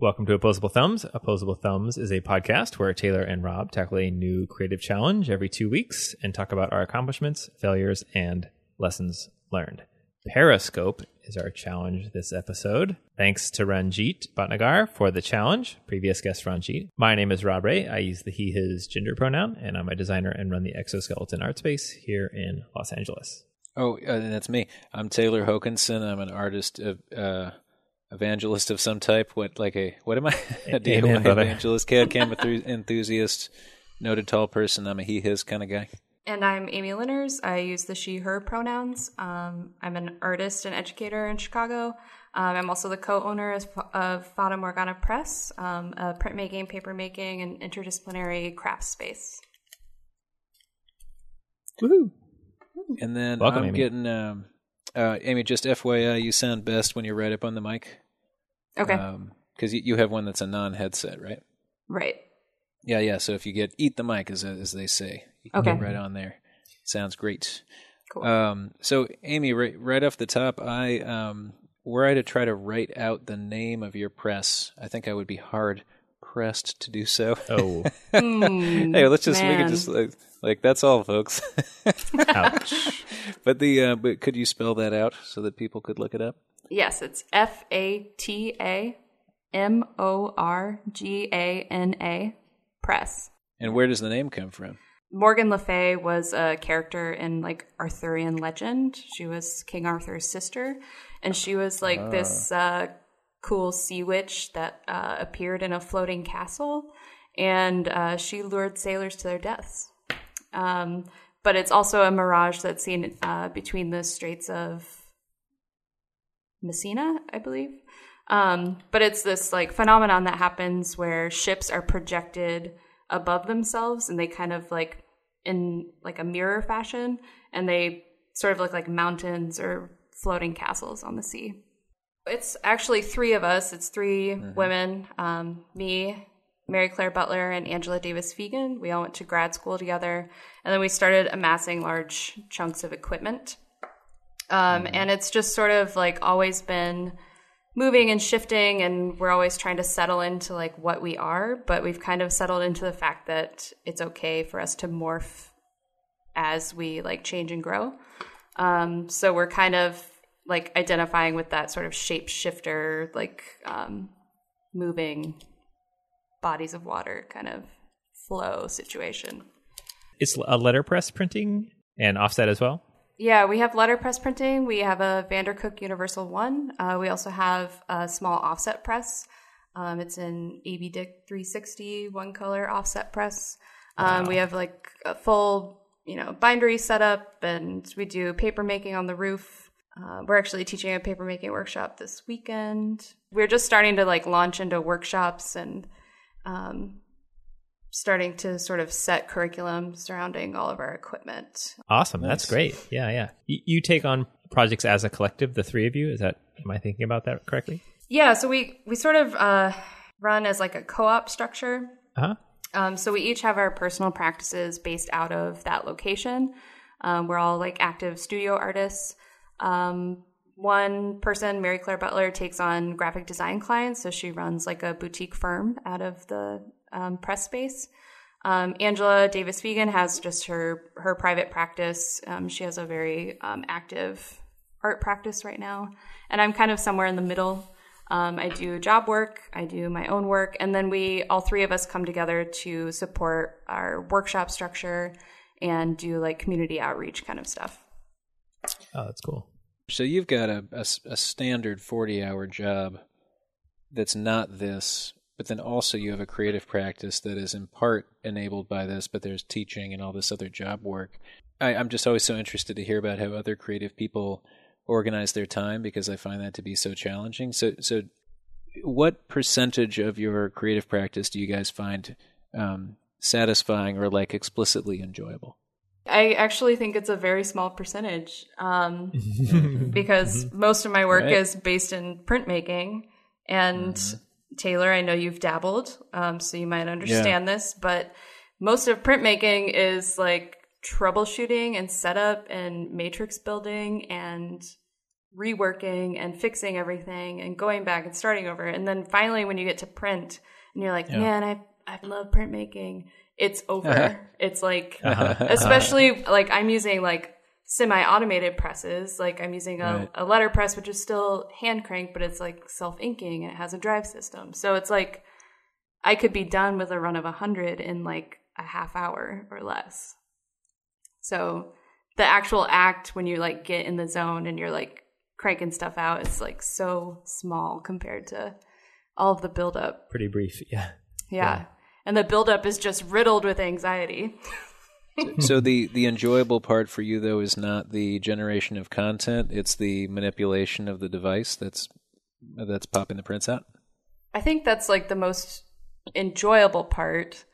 Welcome to Opposable Thumbs. Opposable Thumbs is a podcast where Taylor and Rob tackle a new creative challenge every two weeks and talk about our accomplishments, failures, and lessons learned. Periscope is our challenge this episode. Thanks to Ranjit Bhatnagar for the challenge. Previous guest Ranjit. My name is Rob Ray. I use the he, his gender pronoun, and I'm a designer and run the Exoskeleton Art Space here in Los Angeles. Oh, uh, that's me. I'm Taylor Hokanson. I'm an artist of. Uh evangelist of some type. What like a what am I? a DIY Amen, evangelist, CAD CAM enthusiast, noted tall person. I'm a he his kind of guy. And I'm Amy Leners. I use the she her pronouns. Um, I'm an artist and educator in Chicago. Um, I'm also the co-owner of, of Fata Morgana Press, um, a printmaking, papermaking, and interdisciplinary craft space. Woohoo! And then Welcome, I'm Amy. getting um, uh, Amy, just FYI, you sound best when you're right up on the mic. Okay. Because um, you, you have one that's a non-headset, right? Right. Yeah, yeah. So if you get eat the mic, as as they say, you can okay. get right on there. Sounds great. Cool. Um, so Amy, right, right off the top, I um, were I to try to write out the name of your press, I think I would be hard pressed to do so. Oh. mm, hey, let's just man. make it just like, like that's all, folks. Ouch. But the uh, but could you spell that out so that people could look it up? Yes, it's F A T A M O R G A N A Press. And where does the name come from? Morgan Le Fay was a character in like Arthurian legend. She was King Arthur's sister, and she was like uh. this uh, cool sea witch that uh, appeared in a floating castle, and uh, she lured sailors to their deaths. Um, but it's also a mirage that's seen uh, between the Straits of Messina, I believe. Um, but it's this like phenomenon that happens where ships are projected above themselves and they kind of like in like a mirror fashion and they sort of look like mountains or floating castles on the sea. It's actually three of us. It's 3 mm-hmm. women, um, me, Mary Claire Butler and Angela Davis Fegan. We all went to grad school together, and then we started amassing large chunks of equipment. Um, mm-hmm. And it's just sort of like always been moving and shifting, and we're always trying to settle into like what we are. But we've kind of settled into the fact that it's okay for us to morph as we like change and grow. Um, so we're kind of like identifying with that sort of shapeshifter, like um, moving bodies of water kind of flow situation. It's a letterpress printing and offset as well. Yeah, we have letterpress printing. We have a Vandercook Universal One. Uh, we also have a small offset press. Um, it's an AB Dick 360 one color offset press. Um, wow. We have like a full, you know, bindery setup, and we do paper making on the roof. Uh, we're actually teaching a paper making workshop this weekend. We're just starting to like launch into workshops and um, starting to sort of set curriculum surrounding all of our equipment. Awesome. That's great. Yeah, yeah. You, you take on projects as a collective, the three of you. Is that, am I thinking about that correctly? Yeah. So we, we sort of uh, run as like a co op structure. Uh-huh. Um, so we each have our personal practices based out of that location. Um, we're all like active studio artists. Um, one person, Mary Claire Butler, takes on graphic design clients. So she runs like a boutique firm out of the um, press space. Um, Angela Davis Fegan has just her her private practice. Um, she has a very um, active art practice right now, and I'm kind of somewhere in the middle. Um, I do job work, I do my own work, and then we all three of us come together to support our workshop structure and do like community outreach kind of stuff. Oh, that's cool. So you've got a, a, a standard 40 hour job that's not this, but then also you have a creative practice that is in part enabled by this, but there's teaching and all this other job work. I, I'm just always so interested to hear about how other creative people organize their time because I find that to be so challenging. So, so what percentage of your creative practice do you guys find um, satisfying or like explicitly enjoyable? I actually think it's a very small percentage um, because most of my work right. is based in printmaking. And mm-hmm. Taylor, I know you've dabbled, um, so you might understand yeah. this, but most of printmaking is like troubleshooting and setup and matrix building and reworking and fixing everything and going back and starting over. And then finally, when you get to print and you're like, Yeah. man, I, I love printmaking, it's over. it's like, Uh-huh. especially like I'm using like semi automated presses. Like I'm using a, Right. a letter press, which is still hand crank, but it's like self inking and it has a drive system. So it's like I could be done with a run of 100 in like a half hour or less. So the actual act when you like get in the zone and you're like cranking stuff out is like so small compared to all of the buildup. Pretty brief. Yeah. Yeah. And the buildup is just riddled with anxiety. so the the enjoyable part for you though is not the generation of content; it's the manipulation of the device that's that's popping the prints out. I think that's like the most enjoyable part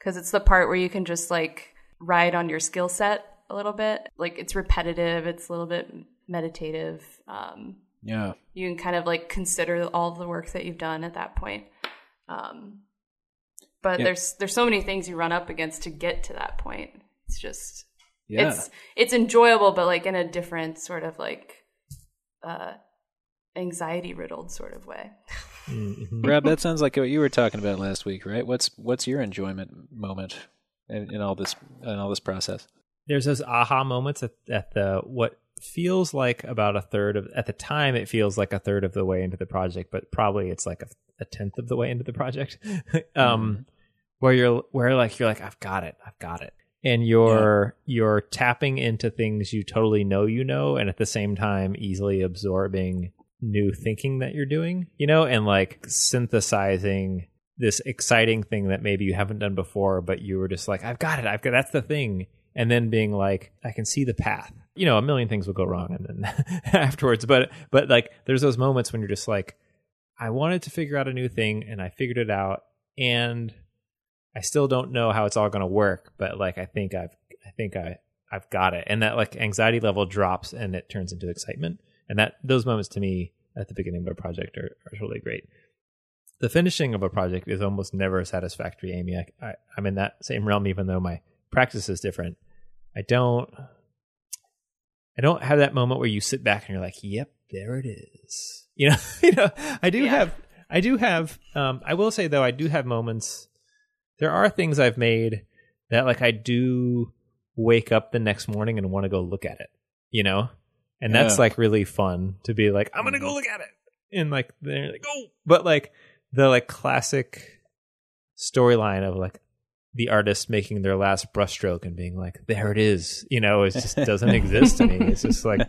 because it's the part where you can just like ride on your skill set a little bit. Like it's repetitive, it's a little bit meditative. Um, Yeah, you can kind of like consider all the work that you've done at that point. Um, but Yeah. there's there's so many things you run up against to get to that point. It's just yeah. it's it's enjoyable, but like in a different sort of like uh, anxiety riddled sort of way. Mhm. Rob, that sounds like what you were talking about last week, right? What's what's your enjoyment moment in, in all this in all this process? There's those aha moments at, at the what feels like about a third of at the time it feels like a third of the way into the project, but probably it's like a, a tenth of the way into the project. um, where you're where like you're like I've got it, I've got it, and you're you're tapping into things you totally know you know, and at the same time easily absorbing new thinking that you're doing, you know, and like synthesizing this exciting thing that maybe you haven't done before, but you were just like, I've got it, I've got that's the thing. And then being like, I can see the path. You know, a million things will go wrong and then afterwards. But but like there's those moments when you're just like, I wanted to figure out a new thing and I figured it out and I still don't know how it's all gonna work, but like I think I've I think I I've got it. And that like anxiety level drops and it turns into excitement. And that those moments to me at the beginning of a project are, are really great the finishing of a project is almost never satisfactory amy I, I, i'm in that same realm even though my practice is different i don't i don't have that moment where you sit back and you're like yep there it is. You know you know i do Yeah. have i do have um i will say though i do have moments. There are things i've made that like i do wake up the next morning and want to go look at it you know? And that's like really fun to be like i'm gonna go look at it. And like they're like oh. But like the like classic storyline of like the artist making their last brushstroke and being like there it is you know it just doesn't exist to me it's just like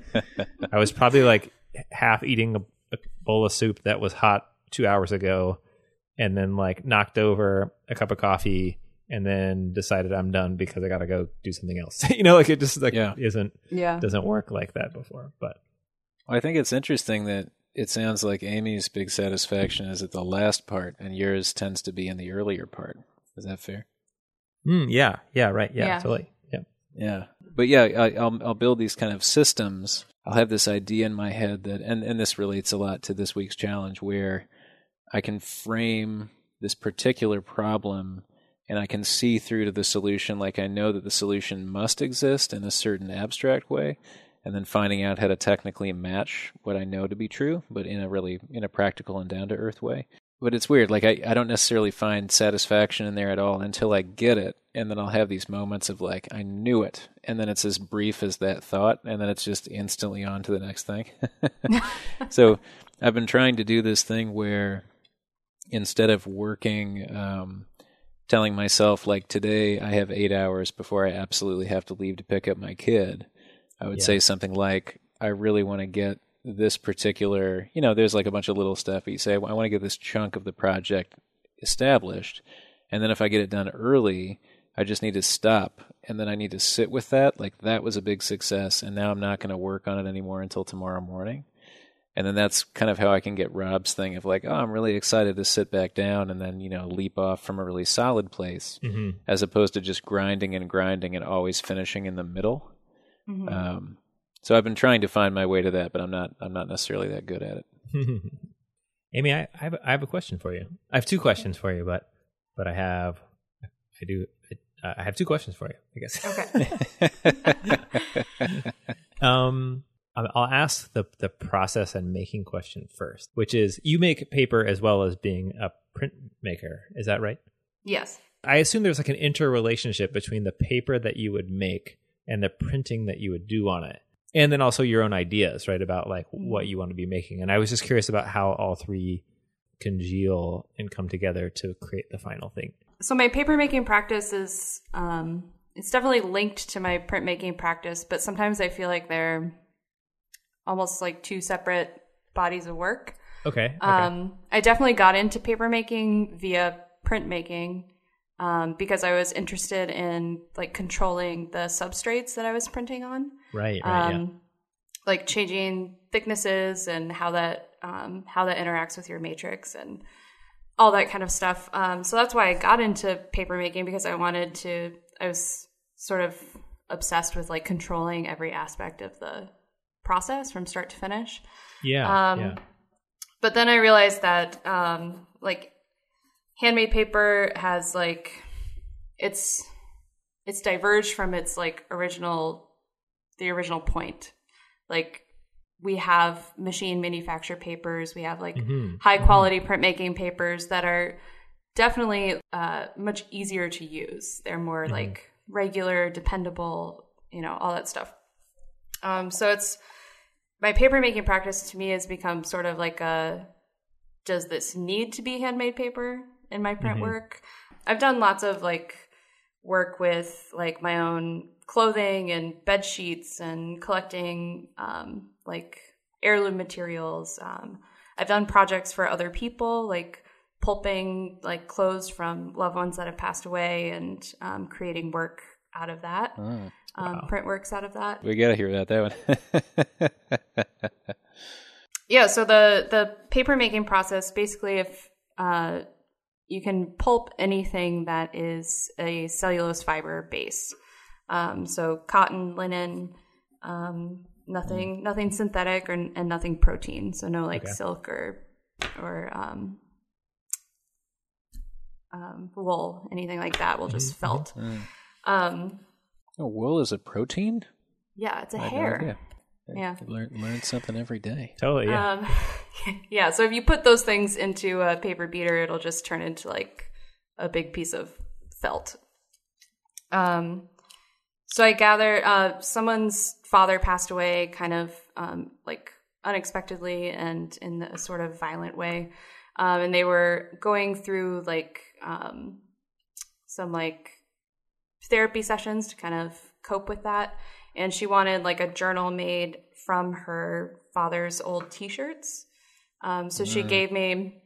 i was probably like half eating a, a bowl of soup that was hot two hours ago and then like knocked over a cup of coffee and then decided i'm done because i gotta go do something else you know like it just like Yeah. isn't Yeah. doesn't work like that before but I think it's interesting that it sounds like Amy's big satisfaction is at the last part, and yours tends to be in the earlier part. Is that fair? Mm, yeah yeah right yeah, Yeah. totally yeah Yeah, but yeah, I, I'll I'll build these kind of systems. I'll have this idea in my head that, and and this relates a lot to this week's challenge, where I can frame this particular problem, and I can see through to the solution. Like I know that the solution must exist in a certain abstract way, and then finding out how to technically match what I know to be true, but in a really in a practical and down to earth way. But it's weird. Like I, I don't necessarily find satisfaction in there at all until I get it, and then I'll have these moments of like I knew it, and then it's as brief as that thought, and then it's just instantly on to the next thing. so I've been trying to do this thing where instead of working, um, telling myself like today I have eight hours before I absolutely have to leave to pick up my kid, I would Yeah. say something like I really want to get this particular, you know, there's like a bunch of little stuff, you say, I want to get this chunk of the project established. And then if I get it done early, I just need to stop and then I need to sit with that. Like that was a big success. And now I'm not going to work on it anymore until tomorrow morning. And then that's kind of how I can get Rob's thing of like, oh, I'm really excited to sit back down and then, you know, leap off from a really solid place hmm as opposed to just grinding and grinding and always finishing in the middle. Mhm. Um, so I've been trying to find my way to that, but I'm not. I'm not necessarily that good at it. Amy, I, I have I have a question for you. I have two questions for you, but but I have I do I, I have two questions for you. I guess. Okay. um, Um, I'll ask the the process and making question first, which is you make paper as well as being a printmaker. Is that right? Yes. I assume there's like an interrelationship between the paper that you would make and the printing that you would do on it. And then also your own ideas, right, about like what you want to be making. And I was just curious about how all three congeal and come together to create the final thing. So my paper making practice is um it's definitely linked to my printmaking practice, but sometimes I feel like they're almost like two separate bodies of work. Okay. okay. Um, I definitely got into paper making via printmaking um, because I was interested in like controlling the substrates that I was printing on. right, right. yeah. Um, like changing thicknesses and how that um, how that interacts with your matrix and all that kind of stuff. Um, so that's why I got into paper making because I wanted to. I was sort of obsessed with like controlling every aspect of the process from start to finish. Yeah. Um, yeah. But then I realized that um, like handmade paper has like it's it's diverged from its like original the original point. Like we have machine manufactured papers, we have like Mhm. high quality printmaking papers that are definitely uh, much easier to use. They're more like regular, dependable, you know, all that stuff. Um, so it's my paper making practice to me has become sort of like a does this need to be handmade paper in my print work? I've done lots of like work with like my own clothing and bed sheets and collecting um, like heirloom materials. Um, I've done projects for other people, like pulping like clothes from loved ones that have passed away and um, creating work out of that, Oh, um, print works out of that. we gotta hear that that one. Yeah, so the the paper making process basically if uh, you can pulp anything that is a cellulose fiber base. Um, so cotton, linen, um, nothing nothing synthetic or, and nothing protein. So no like Okay. silk or or um, um, wool, anything like that. Will just felt. Mm. Um, oh, wool is a protein? yeah, it's a I had no hair. Idea. Yeah. Learn, learn something every day. Totally. Yeah. Um, yeah. So if you put those things into a paper beater, it'll just turn into like a big piece of felt. Um, so I gather uh, someone's father passed away, kind of um, like unexpectedly and in a sort of violent way, um, and they were going through like um, some like therapy sessions to kind of cope with that and she wanted like a journal made from her father's old t-shirts. Um, so she gave me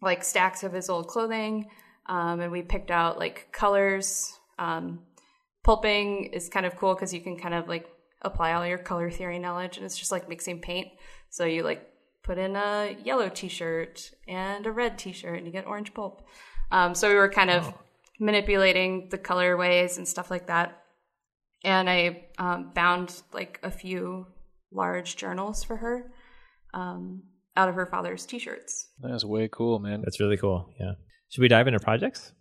like stacks of his old clothing um, and we picked out like colors. Um, pulping is kind of cool because you can kind of like apply all your color theory knowledge and it's just like mixing paint. So you like put in a yellow t-shirt and a red t-shirt and you get orange pulp. Um, so we were kind of manipulating the colorways and stuff like that and I um, bound like a few large journals for her um, out of her father's t-shirts. That's way cool, man. That's really cool. Yeah. Should we dive into projects?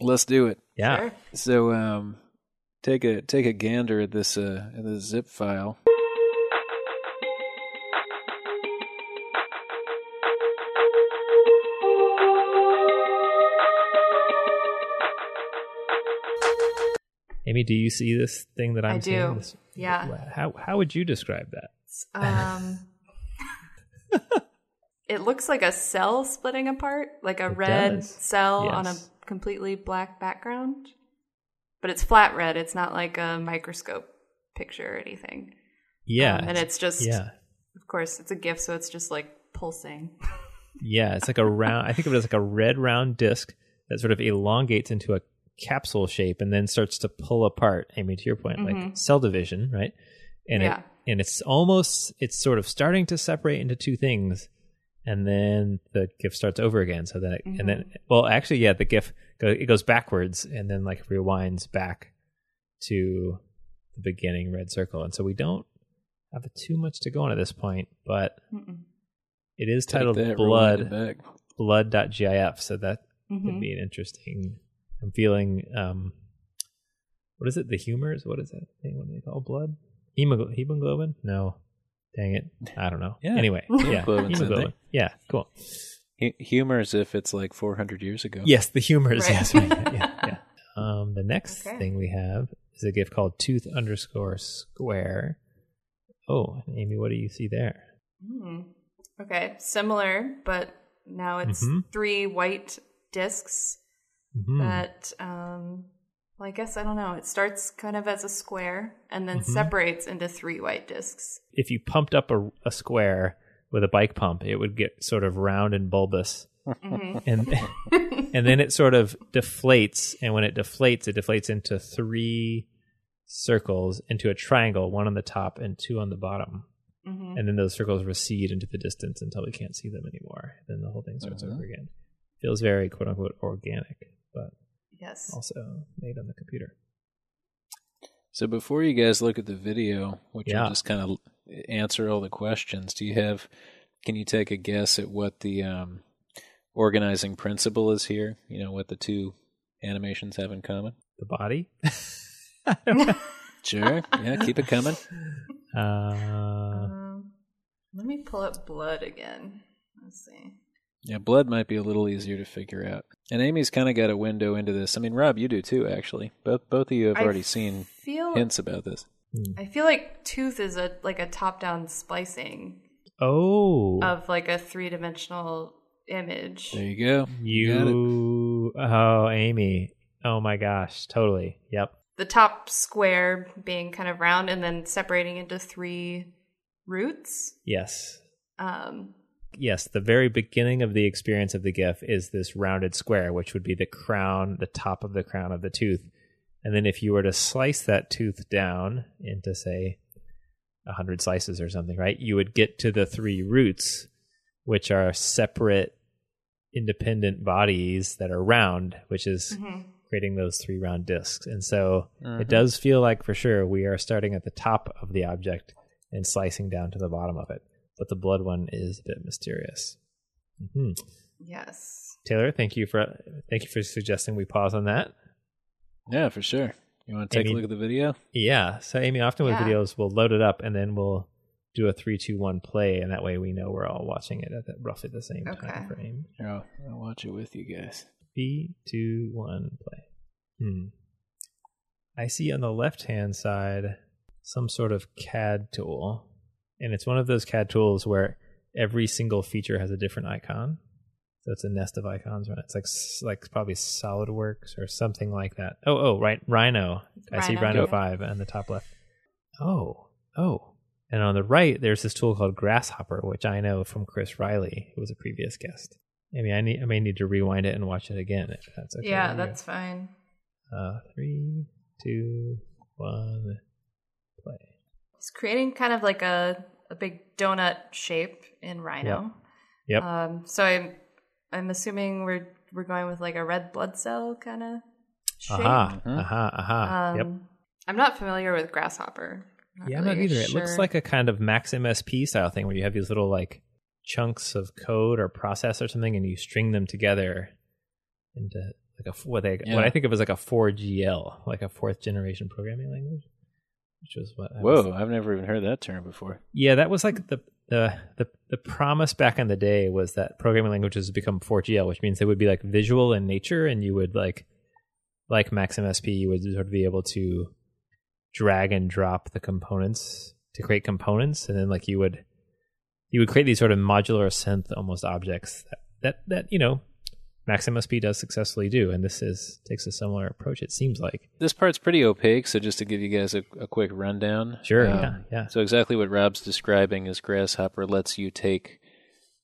Let's do it. Yeah. Sure. So, um, take a take a gander at this uh, at this zip file. Amy, do you see this thing that I'm I seeing? do. This- Yeah. How how would you describe that? Um, it looks like a cell splitting apart, like a It red does. cell on a completely black background. But it's flat red. It's not like a microscope picture or anything. Yeah. Um, and it's just, yeah. of course, it's a GIF, so it's just like pulsing. Yeah, it's like a round. I think of it as like a red round disc that sort of elongates into a capsule shape and then starts to pull apart. Amy, to your point, like cell division, right? And Yeah. it and it's almost it's sort of starting to separate into two things, and then the GIF starts over again. So then it, and then well, actually, yeah, the GIF go, it goes backwards and then like rewinds back to the beginning red circle, and so we don't have too much to go on at this point, but. Mm-mm. It is Take titled that, Blood rewind blood.gif so that Mhm. would be an interesting i'm feeling um what is it the humors what is that thing what do they call blood Hemoglo- hemoglobin no Dang it. I don't know. Yeah. Anyway, yeah. Hemoglobin's in Hemoglobin. Yeah, cool. Hu- humor as if it's like 400 years ago. Yes, the humors. Right. yes, right. Yeah, yeah, yeah. Um, the next Okay. thing we have is a gift called tooth underscore square. Oh, Amy, what do you see there? Hmm. Okay, similar, but now it's Mhm. three white discs Mhm. that, um, well, I guess I don't know. It starts kind of as a square and then Mhm. separates into three white discs. If you pumped up a, a square with a bike pump, it would get sort of round and bulbous, hmm and and then it sort of deflates. And when it deflates, it deflates into three circles into a triangle, one on the top and two on the bottom. hmm and then those circles recede into the distance until we can't see them anymore. Then the whole thing starts Uh-huh. over again. Feels very quote unquote organic, but Yes. also made on the computer. So before you guys look at the video, which Yeah. will just kind of answer all the questions, do you have? Can you take a guess at what the um, organizing principle is here? You know what the two animations have in common. The body. Sure. yeah. Keep it coming. uh, Um, let me pull up blood again. Let's see. Yeah, blood might be a little easier to figure out. And Amy's kind of got a window into this. I mean, Rob, you do too, actually. Both both of you have I already seen Feel hints about this. I feel like tooth is a like a top-down splicing oh, of like a three-dimensional image. There you go. got it. you. Oh, Amy. Oh my gosh. Totally. Yep. The top square being kind of round and then separating into three roots. Yes. Um, Yes. The very beginning of the experience of the GIF is this rounded square, which would be the crown, the top of the crown of the tooth. And then if you were to slice that tooth down into, say, a hundred slices or something, right? You would get to the three roots, which are separate, independent bodies that are round, which is mhm. creating those three round discs. And so it does feel like for sure we are starting at the top of the object and slicing down to the bottom of it. But the blood one is a bit mysterious. hmm Yes. Taylor, thank you for thank you for suggesting we pause on that. Yeah, for sure. You want to take Amy- a look at the video? Yeah. So Amy, often with Yeah. videos, we'll load it up and then we'll do a three, two, one play, and that way we know we're all watching it at the, roughly the same Okay. time frame. Here, I'll, I'll watch it with you guys. Three, two, one, play. Hmm. I see on the left hand side some sort of CAD tool, and it's one of those CAD tools where every single feature has a different icon. So it's a nest of icons, right? It's like like probably SolidWorks or something like that. Oh, oh, right, Rhino. I see Rhino, yeah. five on the top left. Oh, oh, and on the right there's this tool called Grasshopper, which I know from Chris Riley, who was a previous guest. I mean, I need I may need to rewind it and watch it again if that's okay. yeah, that's fine. uh three, two, one, play. It's creating kind of like a, a big donut shape in Rhino. Yep. Um, so I'm I'm assuming we're we're going with like a red blood cell kind of shape. Aha, Mhm. aha, aha. Um, yep. I'm not familiar with Grasshopper. Yeah, I'm not really either. It looks like a kind of Max MSP style thing where you have these little like chunks of code or process or something, and you string them together into like a what they Yeah. what I think of as like a 4GL, like a fourth generation programming language, which was what. I was Whoa, I've never even heard that term before. Yeah, that was like the the the the promise back in the day was that programming languages would become 4GL, which means they would be like visual in nature, and you would like like Max MSP, you would sort of be able to drag and drop the components to create components, and then like you would you would create these sort of modular synth almost objects that that, that you know Max MSP does successfully do, and this is takes a similar approach. It seems like This part's pretty opaque, so just to give you guys a, a quick rundown. sure, um, yeah, yeah, So exactly what Rob's describing is Grasshopper lets you take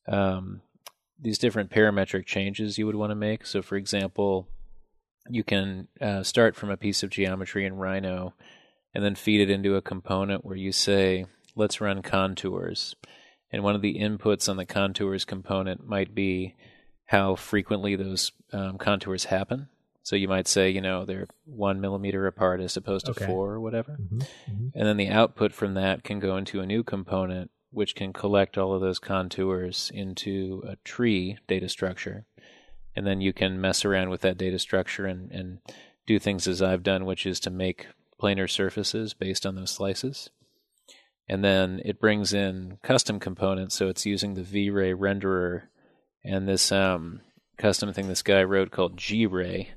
um, these different parametric changes you would want to make. So, for example, you can uh, start from a piece of geometry in Rhino and then feed it into a component where you say, let's run contours. And one of the inputs on the contours component might be how frequently those um, contours happen. So you might say, you know, they're one millimeter apart as opposed to Okay. four or whatever. Mhm, mhm. And then the output from that can go into a new component, which can collect all of those contours into a tree data structure. And then you can mess around with that data structure and, and do things as I've done, which is to make planar surfaces based on those slices. and then it brings in custom components. So it's using the V-Ray renderer and this um, custom thing this guy wrote called G-Ray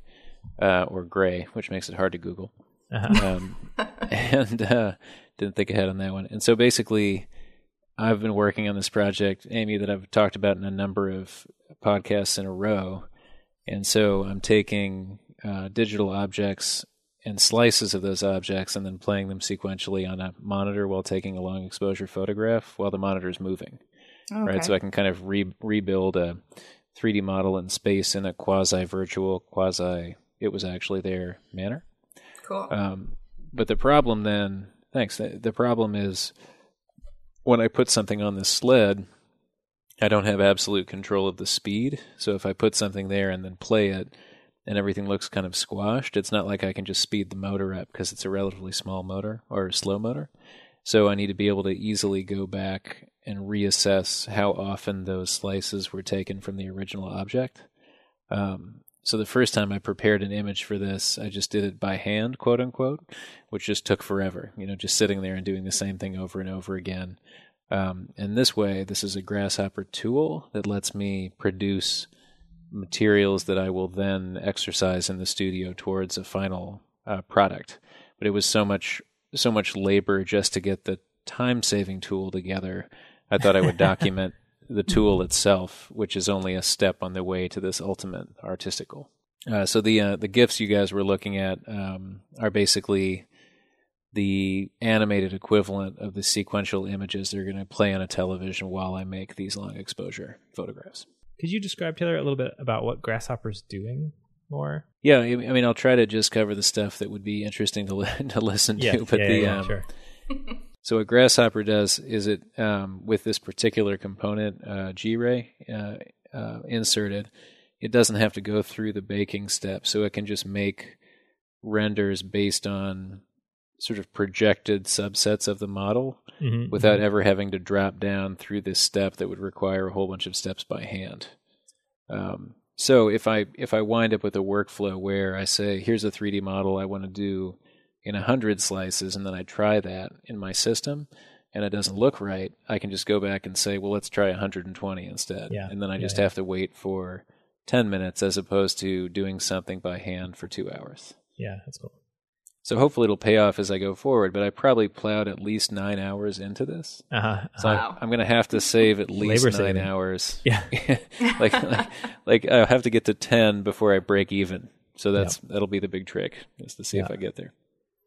uh, or Gray, which makes it hard to Google. Uh-huh. Um, and uh, didn't think ahead on that one. And so basically, I've been working on this project, Amy, that I've talked about in a number of podcasts in a row. And so I'm taking uh, digital objects and slices of those objects and then playing them sequentially on a monitor while taking a long exposure photograph while the monitor is moving. Okay. Right. So I can kind of re- rebuild a 3D model in space in a quasi virtual, quasi it was actually there manner. cool. Um, but the problem then, thanks. The, the problem is when I put something on this sled, I don't have absolute control of the speed. So if I put something there and then play it, and everything looks kind of squashed, it's not like I can just speed the motor up because it's a relatively small motor or a slow motor. So I need to be able to easily go back and reassess how often those slices were taken from the original object. Um, so the first time I prepared an image for this, I just did it by hand, quote unquote, which just took forever. You know, just sitting there and doing the same thing over and over again. Um, and this way, this is a Grasshopper tool that lets me produce materials that I will then exercise in the studio towards a final uh, product. But it was so much so much labor just to get the time saving tool together. I thought I would document the tool itself, which is only a step on the way to this ultimate artistic goal. Uh, so the uh, the gifs you guys were looking at um, are basically the animated equivalent of the sequential images they're going to play on a television while I make these long exposure photographs. Could you describe Taylor a little bit about what Grasshopper's doing more? Yeah, I I mean, I'll try to just cover the stuff that would be interesting to li- to listen Yeah, to. But yeah, the yeah, um, sure. so what Grasshopper does is it um, with this particular component uh, G-Ray uh, uh, inserted, it doesn't have to go through the baking step, so it can just make renders based on sort of projected subsets of the model Mhm, without mhm. ever having to drop down through this step that would require a whole bunch of steps by hand. Um, so if I if I wind up with a workflow where I say, here's a 3D model I want to do in a hundred slices, and then I try that in my system, and it doesn't look right, I can just go back and say, well, let's try 120 instead, Yeah, and then I yeah, just yeah. have to wait for 10 minutes as opposed to doing something by hand for two hours. Yeah, that's cool. So hopefully it'll pay off as I go forward, but I probably plowed at least nine hours into this. Uh-huh. So uh-huh. Wow. I'm, I'm going to have to save at least Labor nine saving. hours. Yeah. like, like, like I'll have to get to 10 before I break even. So that's that'll be the big trick is to see if I get there.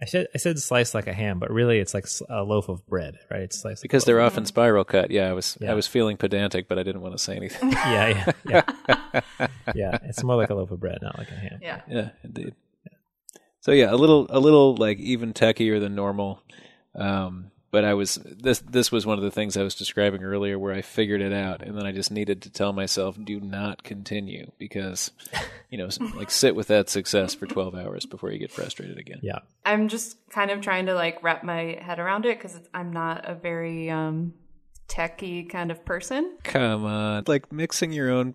I said I said slice like a ham, but really it's like a loaf of bread, right? It's sliced Because a they're loaf. often spiral cut. Yeah, I was Yeah. I was feeling pedantic, but I didn't want to say anything. yeah, yeah, yeah, yeah. It's more like a loaf of bread, not like a ham. yeah. yeah, indeed. So yeah, a little a little like even techier than normal. Um, but I was this this was one of the things I was describing earlier where I figured it out and then I just needed to tell myself do not continue because you know like sit with that success for 12 hours before you get frustrated again. Yeah. I'm just kind of trying to like wrap my head around it because I'm not a very um techy kind of person. Come on. Like mixing your own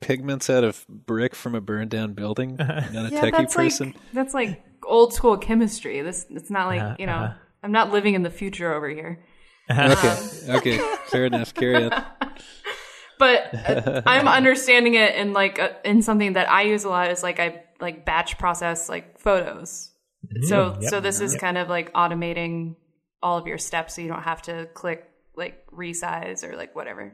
pigments out of brick from a burned down building. Not a Yeah, techie that's person. like that's like old school chemistry. This it's not like Uh-huh, you know uh-huh. I'm not living in the future over here. Okay. Okay. Fair enough. Carry on. But uh, I'm understanding it in like a, in something that I use a lot is like I like batch process like photos. So Mm, yep. so this is Yep. kind of like automating all of your steps so you don't have to click like resize or like whatever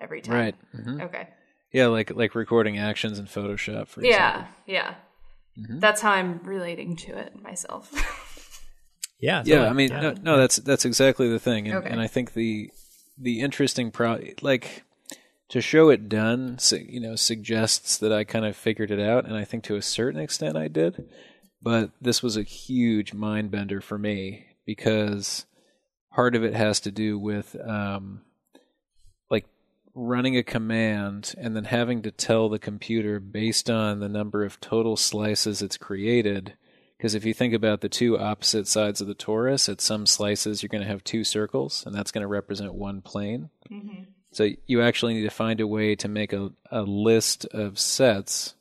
every time. Right. hmm Okay. Yeah, like like recording actions in Photoshop, for example. Yeah, yeah. Mm-hmm. That's how I'm relating to it myself. Yeah. yeah totally. i mean no, no that's that's exactly the thing and, Okay. and i think the the interesting pro like to show it done you know suggests that i kind of figured it out and i think to a certain extent i did. But this was a huge mind bender for me because part of it has to do with um like running a command and then having to tell the computer based on the number of total slices it's created. Because if you think about the two opposite sides of the torus, at some slices you're going to have two circles, and that's going to represent one plane. So you actually need to find a way to make a, a list of sets,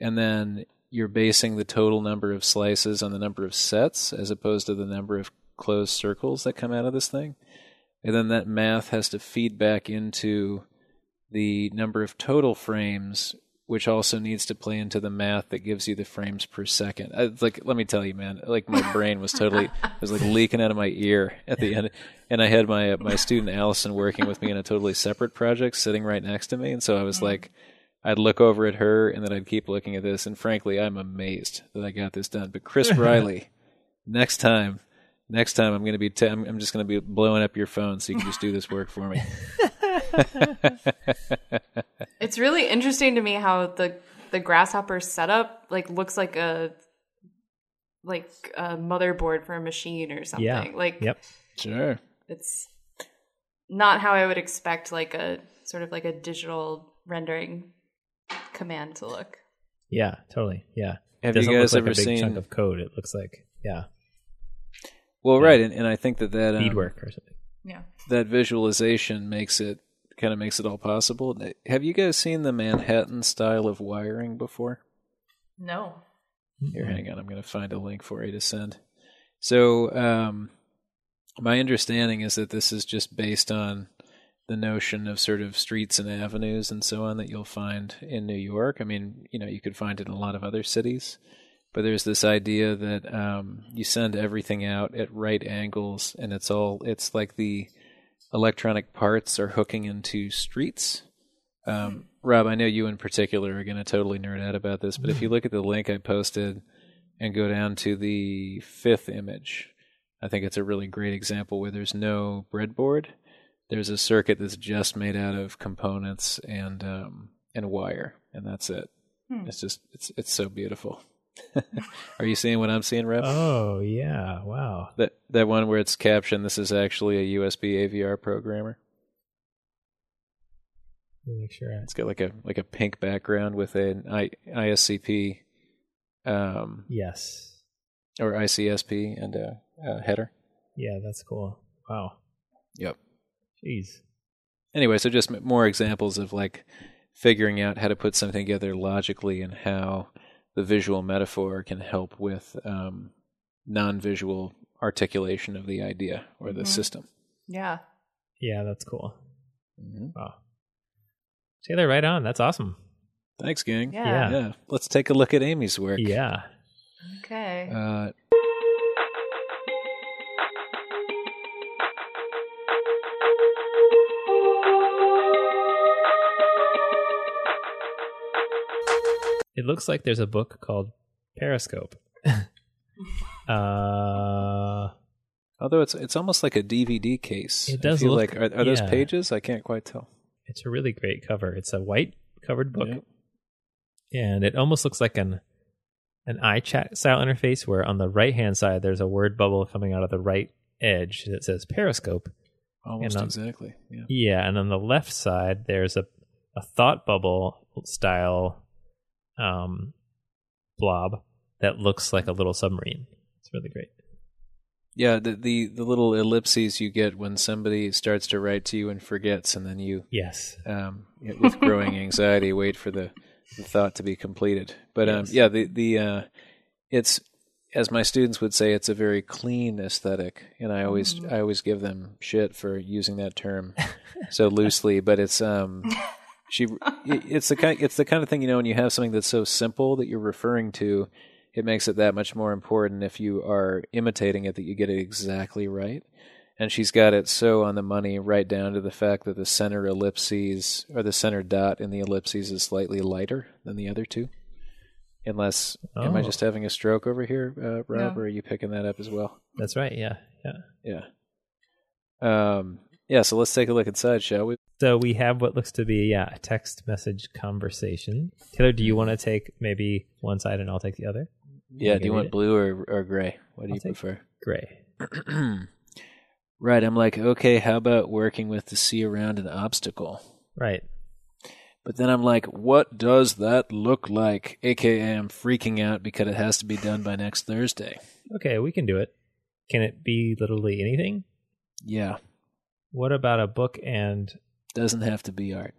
and then you're basing the total number of slices on the number of sets as opposed to the number of closed circles that come out of this thing. And then that math has to feed back into the number of total frames, which also needs to play into the math that gives you the frames per second. Uh, I, like, let me tell you, man, like my brain was totally, it was like leaking out of my ear at the end. And I had my uh, my student Allison working with me in a totally separate project, sitting right next to me, and so I was mm. like, I'd look over at her, and then I'd keep looking at this. And frankly, I'm amazed that I got this done. But Chris Riley, next time, next time I'm going to be, t- I'm, I'm just going to be blowing up your phone so you can just do this work for me. It's really interesting to me how the the grasshopper setup like looks like a like a motherboard for a machine or something. Yeah. Like Yep. Sure. it's not how I would expect like a sort of like a digital rendering command to look. Yeah. Totally. Yeah. Have Doesn't you guys look like ever a big seen? chunk of code? It looks like yeah, well, right, and, and I think that that um, beadwork or something. Yeah. that visualization makes it kind of makes it all possible. Have you guys seen the Manhattan style of wiring before? No. Here, hang on. I'm going to find a link for you to send. So, um, my understanding is that this is just based on the notion of sort of streets and avenues and so on that you'll find in New York. I mean, you know, you could find it in a lot of other cities, but there's this idea that um, you send everything out at right angles, and it's all it's like the electronic parts are hooking into streets. Um, Rob, I know you in particular are going to totally nerd out about this, but if you look at the link I posted and go down to the fifth image, I think it's a really great example where there's no breadboard. There's a circuit that's just made out of components and um, and wire, and that's it. Hmm. It's just it's it's so beautiful. Are you seeing what I'm seeing, Rev? Oh yeah! Wow. That that one where it's captioned, "This is actually a USB AVR programmer." Make sure. I, It's got like a like a pink background with an I, ISCP um, yes. or ICSP and a, a header. Yeah, that's cool. Wow. Yep. Jeez. Anyway, so just more examples of like figuring out how to put something together logically and how the visual metaphor can help with um, non-visual articulation of the idea or the Mhm. system. Yeah. Yeah, that's cool. Mhm. Wow. Taylor, right on. That's awesome. Thanks, gang. Yeah. Yeah. Yeah. Let's take a look at Amy's work. Yeah. Okay. Uh, It looks like there's a book called Periscope. uh, Although it's it's almost like a DVD case. It does look- like are, are those yeah. pages? I can't quite tell. it's a really great cover. It's a white covered book, Yep. and it almost looks like an an iChat style interface where on the right hand side there's a word bubble coming out of the right edge that says Periscope. Almost And, um, exactly. Yeah. Yeah, and on the left side there's a a thought bubble style um, blob that looks like a little submarine. It's really great. Yeah, the, the the little ellipses you get when somebody starts to write to you and forgets, and then you, Yes. um, with growing anxiety, wait for the, the thought to be completed. But um, yeah, the the uh, it's as my students would say, it's a very clean aesthetic, and I always I always give them shit for using that term so loosely. But it's um, she it's the kind it's the kind of thing you know when you have something that's so simple that you're referring to it makes it that much more important if you are imitating it that you get it exactly right and she's got it so on the money right down to the fact that the center ellipses or the center dot in the ellipses is slightly lighter than the other two unless am i Oh. just having a stroke over here uh, rob No. or are you picking that up as well That's right. Yeah. Yeah. yeah um yeah so let's take a look inside shall we So we have what looks to be yeah, a text message conversation. Taylor, do you want to take maybe one side and I'll take the other? yeah do you want blue or, or gray what do I'll you prefer Gray. right i'm like okay how about working with the sea around an obstacle Right. But then I'm like, what does that look like? AKA, I'm freaking out because it has to be done by next Thursday. Okay, we can do it. Can it be literally anything? Yeah, What about a book and doesn't have to be art.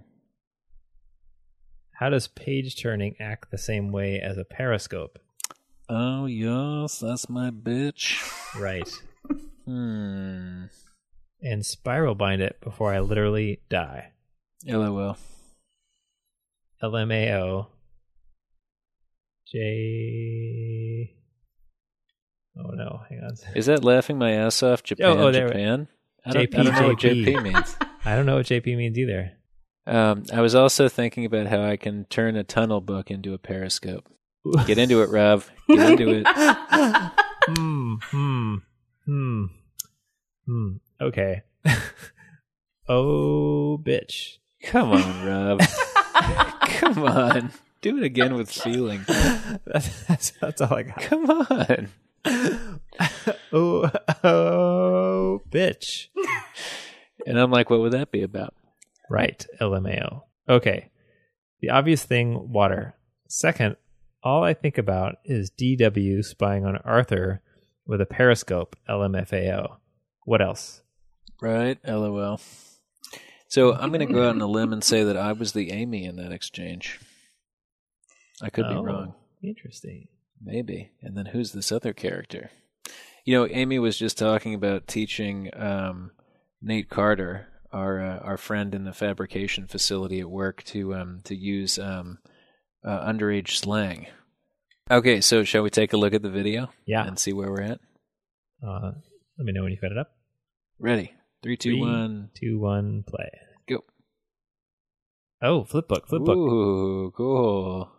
how does page turning act the same way as a periscope? Oh, yes, that's my bitch. Right. Hmm. and spiral bind it before I literally die. LOL. LMAO. J. Oh no, hang on. Is that laughing my ass off? Japan, oh, there- Japan. I don't, JP, I don't know what JP. JP means. I don't know what JP means either. Um, I was also thinking about how I can turn a tunnel book into a periscope. Get into it, Rob. Get into it. hmm, hmm, hmm, hmm. Okay. oh, bitch. Come on, Rob. Come on. Do it again with feeling. That's, that's, that's all I got. Come on. oh, oh, bitch. And I'm like, what would that be about? Right, LMAO. Okay. The obvious thing, water. Second, all I think about is DW spying on Arthur with a periscope, LMFAO. What else? Right? LOL. So I'm going to go out on a limb and say that I was the Amy in that exchange. I could Oh, be wrong. Interesting. Maybe. And then who's this other character? You know, Amy was just talking about teaching um, Nate Carter, our uh, our friend in the fabrication facility at work, to um, to use um, uh, underage slang. Okay, so shall we take a look at the video Yeah. and see where we're at? Uh, let me know when you've got it up. Ready? Three, two, Three, one, two, one, play. go. Oh, flipbook, flipbook. Ooh, cool.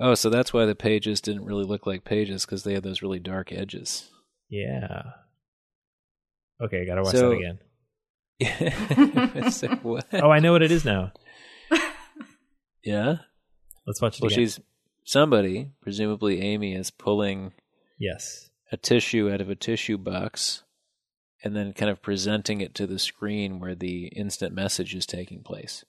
Oh, so that's why the pages didn't really look like pages because they had those really dark edges. Yeah. Okay, gotta watch So- that again. Oh, I know what it is now. Yeah. Let's watch it Well, again. she's somebody, presumably Amy, is pulling Yes. a tissue out of a tissue box and then kind of presenting it to the screen where the instant message is taking place.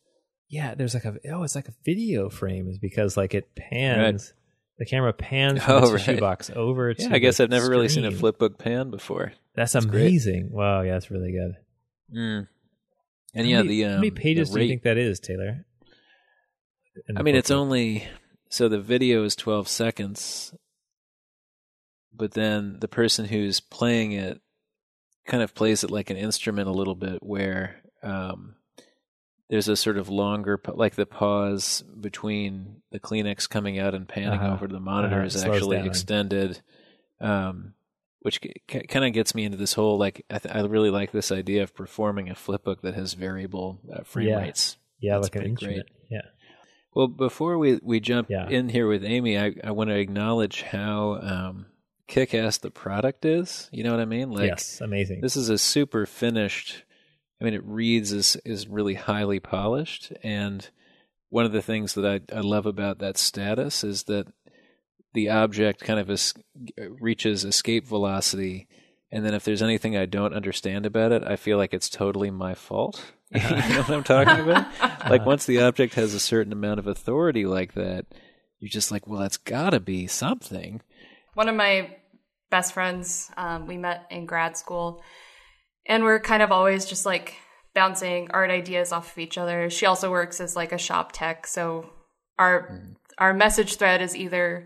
Yeah, there's like a oh, it's like a video frame is because like it pans the camera pans from Oh, the tissue right. box over to Yeah, I guess I've never really seen a flipbook pan before. That's That's great. amazing. Wow, yeah, that's really good. Mm. And How yeah, many, the um, how many pages the do you think that is, Taylor? I mean, it's only so the video is 12 seconds, but then the person who's playing it kind of plays it like an instrument a little bit, where um, there's a sort of longer, like the pause between the Kleenex coming out and panning Uh-huh. over to the monitor Uh-huh. is actually extended. Um, which c- kind of gets me into this whole like I, th- I really like this idea of performing a flipbook that has variable uh, frame Yeah. rates. yeah, that's like an pretty instrument. Yeah. Well, before we, we jump Yeah. in here with Amy, I, I want to acknowledge how um, kick ass the product is. You know what I mean? Like yes, amazing. this is a super finished. I mean, it reads is is really highly polished, and one of the things that I, I love about that status is that the object kind of es- reaches escape velocity, and then if there's anything I don't understand about it, I feel like it's totally my fault. you know what I'm talking about? like once the object has a certain amount of authority like that, you're just like, well, that's got to be something. one of my best friends um, we met in grad school and we're kind of always just like bouncing art ideas off of each other she also works as like a shop tech so our our message thread is either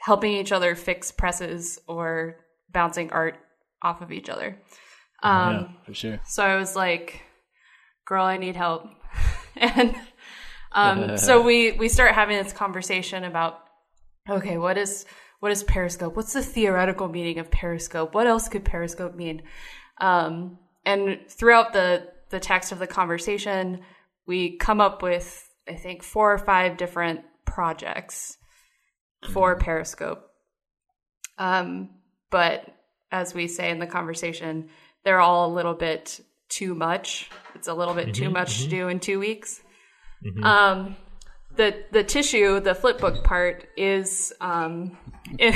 helping each other fix presses or bouncing art off of each other um, yeah, for sure. so I was like, "Girl, I need help," and um, so we we start having this conversation about, okay, what is what is Periscope? What's the theoretical meaning of Periscope? What else could Periscope mean? Um, and throughout the the text of the conversation, we come up with I think four or five different projects for Periscope. Um, but as we say in the conversation, they're all a little bit too much. It's a little bit too much to do in two weeks. Um, the the tissue, the flipbook part, is um, it,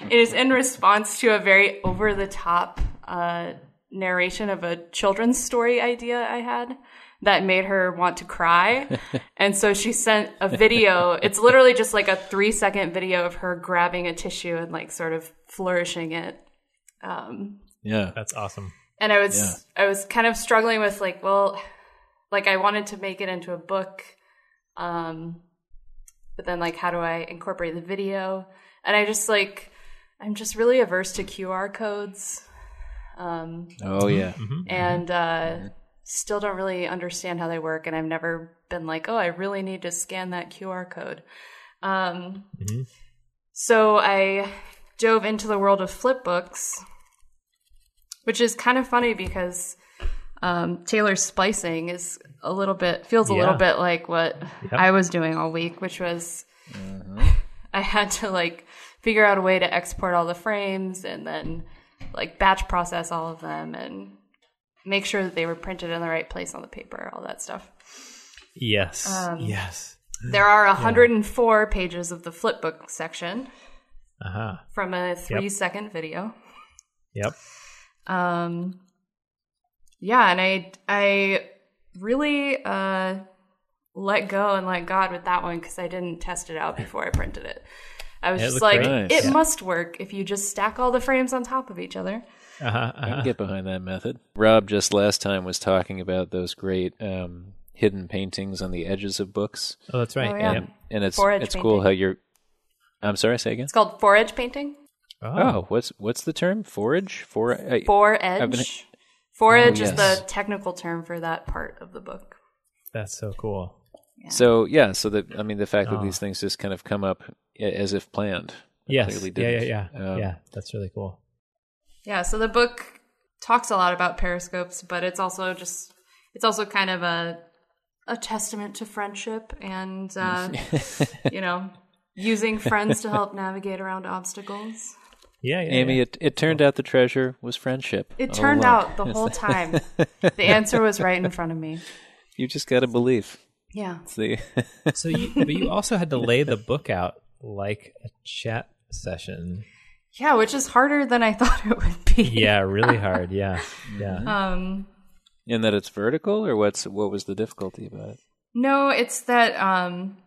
it is in response to a very over the top uh, narration of a children's story idea I had that made her want to cry. and so she sent a video. It's literally just like a three second video of her grabbing a tissue and like sort of flourishing it. Um, Yeah. That's awesome. and I was I was kind of struggling with like, well, like I wanted to make it into a book, um, but then like how do I incorporate the video? And I just like I'm just really averse to QR codes. um, Oh yeah. Mhm. and uh, still don't really understand how they work. And I've never been like, oh, I really need to scan that QR code. Um, Mhm. So I dove into the world of flipbooks, which is kind of funny because um, Taylor's splicing is a little bit feels a little bit like what I was doing all week, which was I had to like figure out a way to export all the frames and then like batch process all of them and make sure that they were printed in the right place on the paper, all that stuff. Yes. Um, yes. There are 104 pages of the flipbook section Uh huh. from a three second video. Yep. Um, yeah, and I I really uh, let go and let God with that one because I didn't test it out before I printed it. I was it just like, great. it Nice. must work if you just stack all the frames on top of each other. Uh huh. I can get behind that method. Rob just last time was talking about those great um, hidden paintings on the edges of books, Oh, that's right. Oh, yeah. Yep. and it's Forage it's cool how you're. I'm sorry, say again. It's called fore-edge painting. Oh, what's what's the term? Fore-edge? For I, For been- edge. Fore-edge Oh, is the technical term for that part of the book. That's so cool. So yeah, so that I mean the fact that Oh. these things just kind of come up as if planned. Yes. clearly Yeah. Yeah. Yeah. Um, yeah. That's really cool. Yeah, so the book talks a lot about periscopes, but it's also just it's also kind of a a testament to friendship and uh, you know using friends to help navigate around obstacles. Yeah. Yeah. Amy, yeah. it, it turned out the treasure was friendship. It turned along. out the whole time the answer was right in front of me. You just got to believe. Yeah, See. So, you, but you also had to lay the book out like a chat session. Yeah, which is harder than I thought it would be. Yeah. Really hard. Yeah. Yeah. Um, in that it's vertical, or what's what was the difficulty about it? No, it's that um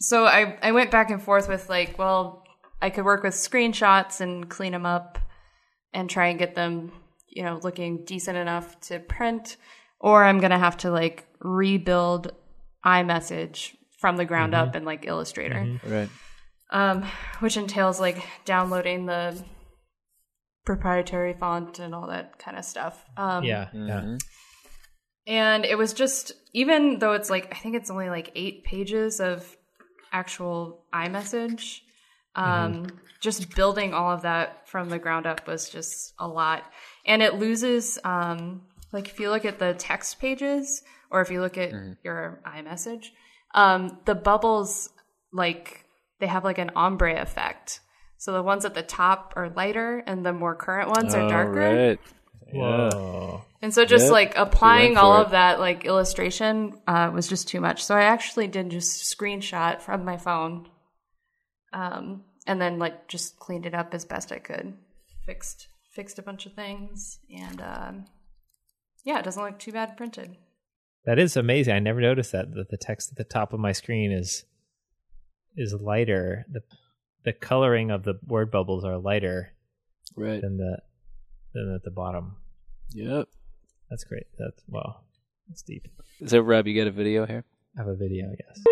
so I I went back and forth with like, well, I could work with screenshots and clean them up and try and get them, you know, looking decent enough to print or I'm going to have to like rebuild iMessage from the ground up in like Illustrator. Right. Um which entails like downloading the proprietary font and all that kind of stuff. Um Yeah. Yeah. and it was just even though it's like I think it's only like eight pages of actual iMessage. Um, Just building all of that from the ground up was just a lot, and it loses. Um, like if you look at the text pages, or if you look at your iMessage, um, the bubbles like they have like an ombre effect. So the ones at the top are lighter, and the more current ones are darker. right. Whoa. And so just Yep. like applying for all it. of that like illustration uh, was just too much. So I actually did just screenshot from my phone, um, and then like just cleaned it up as best I could, fixed fixed a bunch of things, and um, yeah, it doesn't look too bad printed. That is amazing. I never noticed that that the text at the top of my screen is is lighter. The the coloring of the word bubbles are lighter Right. than the than at the bottom. Yep. That's great. That's wow. That's deep. Is that Rob? You got a video here? I have a video, yes.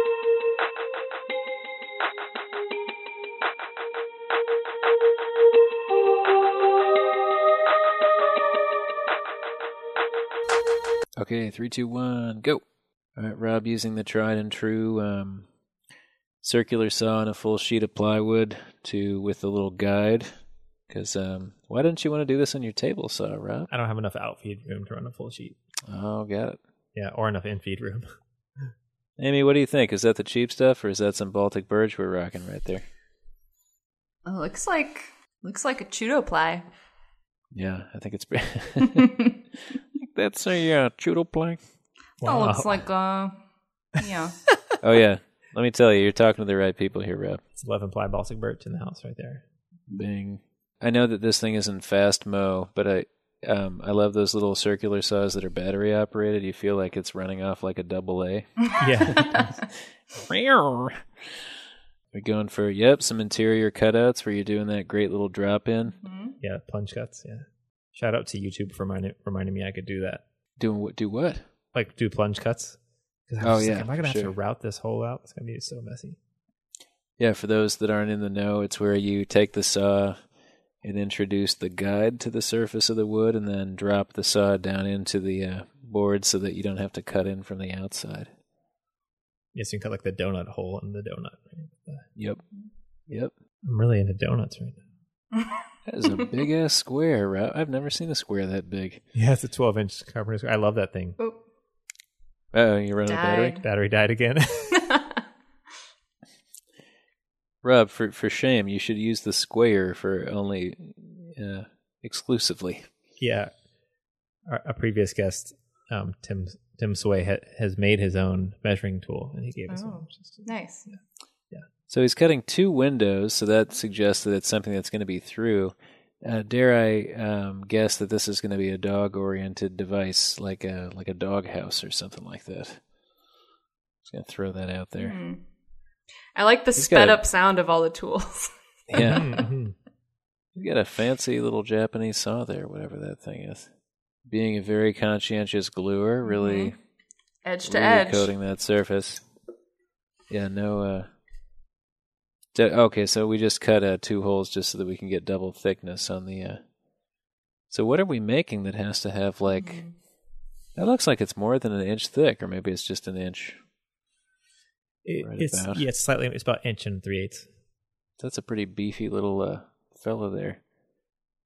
Okay, three, two, one, go. All right, Rob using the tried and true um, circular saw and a full sheet of plywood to with a little guide. Because um, why didn't you want to do this on your table saw, Rob? I don't have enough outfeed room to run a full sheet. Oh, got it. Yeah, or enough infeed room. Amy, what do you think? Is that the cheap stuff, or is that some Baltic birch we're rocking right there? It looks like looks like a chudo ply. Yeah, I think it's. That's a uh, choodle plank. That looks like a yeah. Oh yeah, let me tell you, you're talking to the right people here, Rob. It's 11 ply Baltic birch in the house right there. Bing. I know that this thing isn't fast mo, but I um I love those little circular saws that are battery operated. You feel like it's running off like a double A. Yeah. We're going for yep, some interior cutouts where you're doing that great little drop in. yeah, plunge cuts. Yeah. Shout out to YouTube for reminding, reminding me I could do that. Doing what do what? Like do plunge cuts. 'Cause I Oh, was just like, yeah, am I gonna have sure. to route this hole out? It's gonna be so messy. Yeah, for those that aren't in the know, it's where you take the saw and introduce the guide to the surface of the wood, and then drop the saw down into the uh, board so that you don't have to cut in from the outside. Yes, you can cut like the donut hole in the donut. Right? Yep. Yep. I'm really into donuts right now. That is a big ass square, Rob. I've never seen a square that big. Yeah, it's a 12 inch carbon square. I love that thing. Oh, Oh, you running of battery? Died. Battery died again. Rob, for for shame, you should use the square for only uh, exclusively. yeah, Our, a previous guest, um, Tim Tim Sway, ha- has made his own measuring tool, and he gave us Oh. one. which is- nice. So he's cutting two windows, so that suggests that it's something that's going to be through. Uh, dare I um, guess that this is going to be a dog-oriented device, like a like a dog house or something like that. Just going to throw that out there. Hmm. I like the He's got sped a- up sound of all the tools. Yeah, Mhm, mhm. he's got a fancy little Japanese saw there, whatever that thing is. Being a very conscientious gluer, really, edge to really edge. coating that surface. Yeah, no. uh d- Okay, so we just cut uh, two holes just so that we can get double thickness on the. uh So what are we making that has to have like? Mhm. That looks like it's more than an inch thick, or maybe it's just an inch. It- Right it's about. yeah, it's slightly. It's about inch and three eighths. That's a pretty beefy little uh fellow there.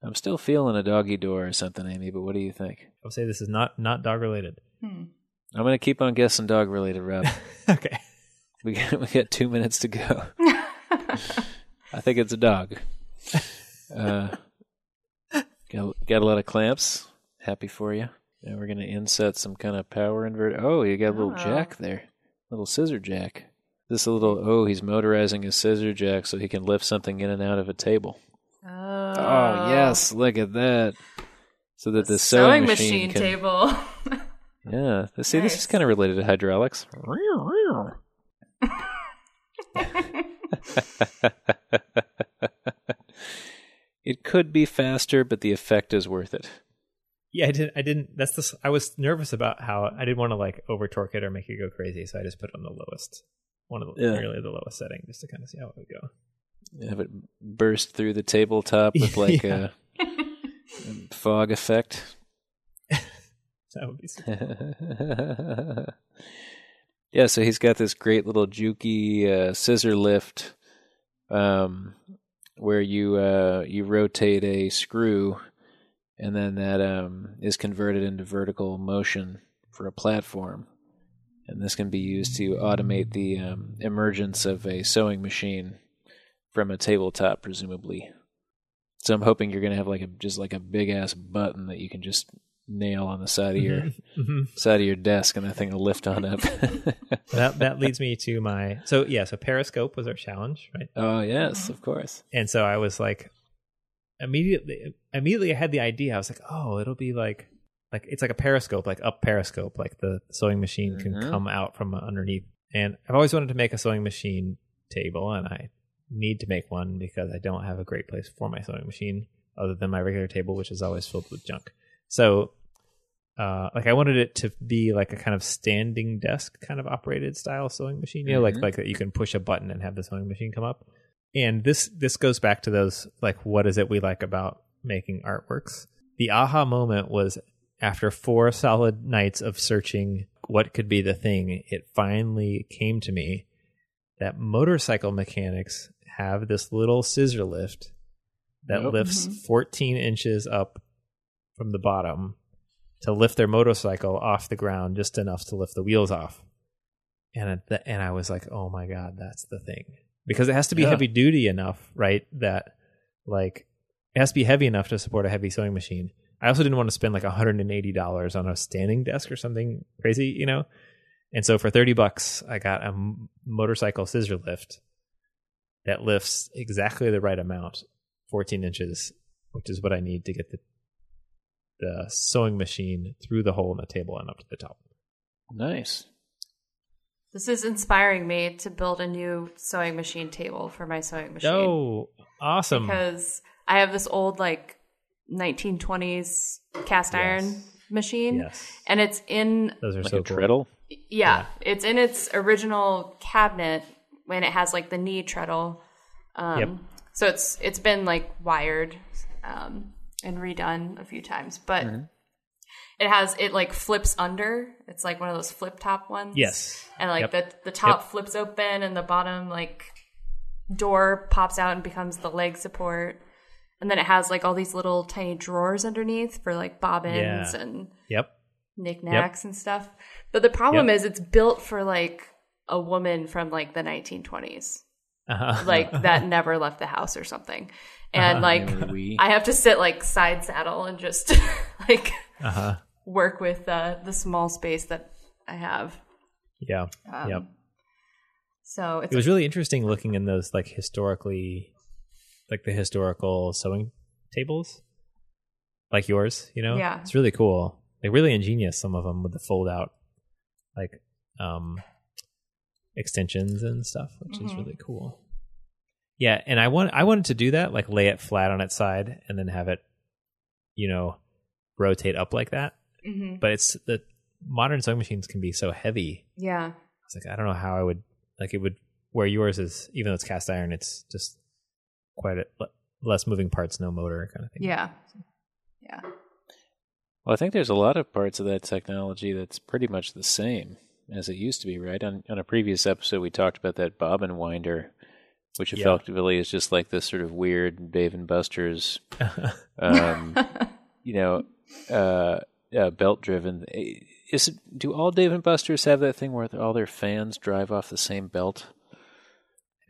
I'm still feeling a doggy door or something, Amy. But what do you think? I would say this is not not dog related. Hmm. I'm gonna keep on guessing dog related, Rob. okay. we got we got two minutes to go. I think it's a dog. Uh, got, got a lot of clamps. Happy for you. Now we're going to inset some kind of power inverter. Oh, you got a little Oh. jack there. Little scissor jack. This a little, oh, he's motorizing his scissor jack so he can lift something in and out of a table. Oh, Oh, yes. Look at that. So that the, sewing, machine, can, table. Yeah. See, this is kind of related to hydraulics. it could be faster, but the effect is worth it. Yeah, I didn't. I didn't. That's the. I was nervous about how I didn't want to like over torque it or make it go crazy, so I just put it on the lowest, one of the Yeah. nearly the lowest setting, just to kind of see how it would go. Have it burst through the tabletop with like Yeah. a fog effect. That would be. Yeah, so he's got this great little jukey uh, scissor lift, um, where you uh, you rotate a screw, and then that um, is converted into vertical motion for a platform, and this can be used to automate the um, emergence of a sewing machine from a tabletop, presumably. So I'm hoping you're gonna have like a just like a big ass button that you can just nail on the side of your Mhm. side of your desk, and that thing will lift on up. that that leads me to my. So yeah, so Periscope was our challenge, right? oh yes, of course. And so I was like, immediately, immediately I had the idea. I was like, oh, it'll be like, like it's like a periscope, like up periscope, like the sewing machine can Mhm. come out from underneath. And I've always wanted to make a sewing machine table, and I need to make one because I don't have a great place for my sewing machine other than my regular table, which is always filled with junk. So, uh, like I wanted it to be like a kind of standing desk kind of operated style sewing machine, you know, like Mhm. like that you can push a button and have the sewing machine come up. And this this goes back to those like what is it we like about making artworks? The aha moment was after four solid nights of searching what could be the thing, it finally came to me that motorcycle mechanics have this little scissor lift that Yep. lifts Mhm. 14 inches up from the bottom to lift their motorcycle off the ground just enough to lift the wheels off. And the, and I was like, "Oh my god, that's the thing." Because it has to be Yeah. heavy duty enough, right? That like it has to be heavy enough to support a heavy sewing machine. I also didn't want to spend like $180 on a standing desk or something crazy, you know? And so for 30 bucks, I got a m- motorcycle scissor lift that lifts exactly the right amount, 14 inches, which is what I need to get the the sewing machine through the hole in the table and up to the top. Nice. This is inspiring me to build a new sewing machine table for my sewing machine. Oh, awesome. Because I have this old like 1920s cast iron Yes. machine yes. and it's in Those are Like so a cool. treadle. yeah, it's in its original cabinet when it has like the knee treadle. Um Yep. so it's it's been like wired um, and redone a few times, but it has it like flips under. It's like one of those flip top ones. Yes. and like Yep. the the top Yep. flips open and the bottom like door pops out and becomes the leg support. And then it has like all these little tiny drawers underneath for like bobbins Yeah. and Yep. knickknacks and stuff. But the problem Yep. is it's built for like a woman from like the 1920s, Uh-huh. like that never left the house or something. And like Maybe we- I have to sit like side saddle and just like uh-huh. work with uh, the small space that I have. Yeah. Um, yep. So it's It was really interesting looking in those like historically, like the historical sewing tables, like yours. You know, Yeah. it's really cool. Like really ingenious. Some of them with the fold out, like um, extensions and stuff, which is Mhm. really cool. Yeah, and I want I wanted to do that, like lay it flat on its side and then have it, you know, rotate up like that. hmm But it's the modern sewing machines can be so heavy yeah. I was like, I don't know how I would like it would where yours is even though it's cast iron, it's just quite a less moving parts, no motor kind of thing. Yeah. Yeah. Well, I think there's a lot of parts of that technology that's pretty much the same as it used to be, right? On, on a previous episode, we talked about that bobbin winder, which Yeah. effectively is just like this sort of weird Dave and Buster's, um, you know, uh, uh, belt driven. Is it, do all Dave and Buster's have that thing where all their fans drive off the same belt?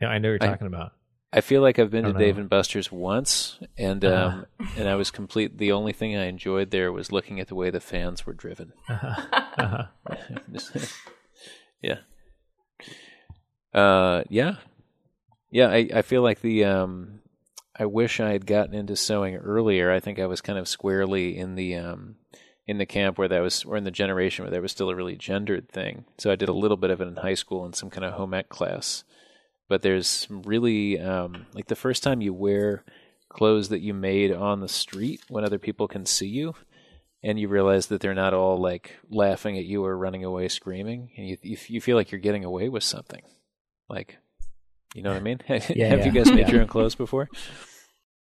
yeah, I know what you're I- talking about. I feel like I've been to know. Dave and Buster's once, and Uh-huh. um, and I was complete. The only thing I enjoyed there was looking at the way the fans were driven. Uh-huh. yeah. Uh, yeah, yeah. I, I feel like the um, I wish I had gotten into sewing earlier. I think I was kind of squarely in the um, in the camp where that was, or in the generation where that was still a really gendered thing. So I did a little bit of it in high school in some kind of home ec class. But there's really um, like the first time you wear clothes that you made on the street when other people can see you and you realize that they're not all like laughing at you or running away screaming, and you you, you feel like you're getting away with something, like you know what I mean? Have yeah. you guys made Yeah. your own clothes before?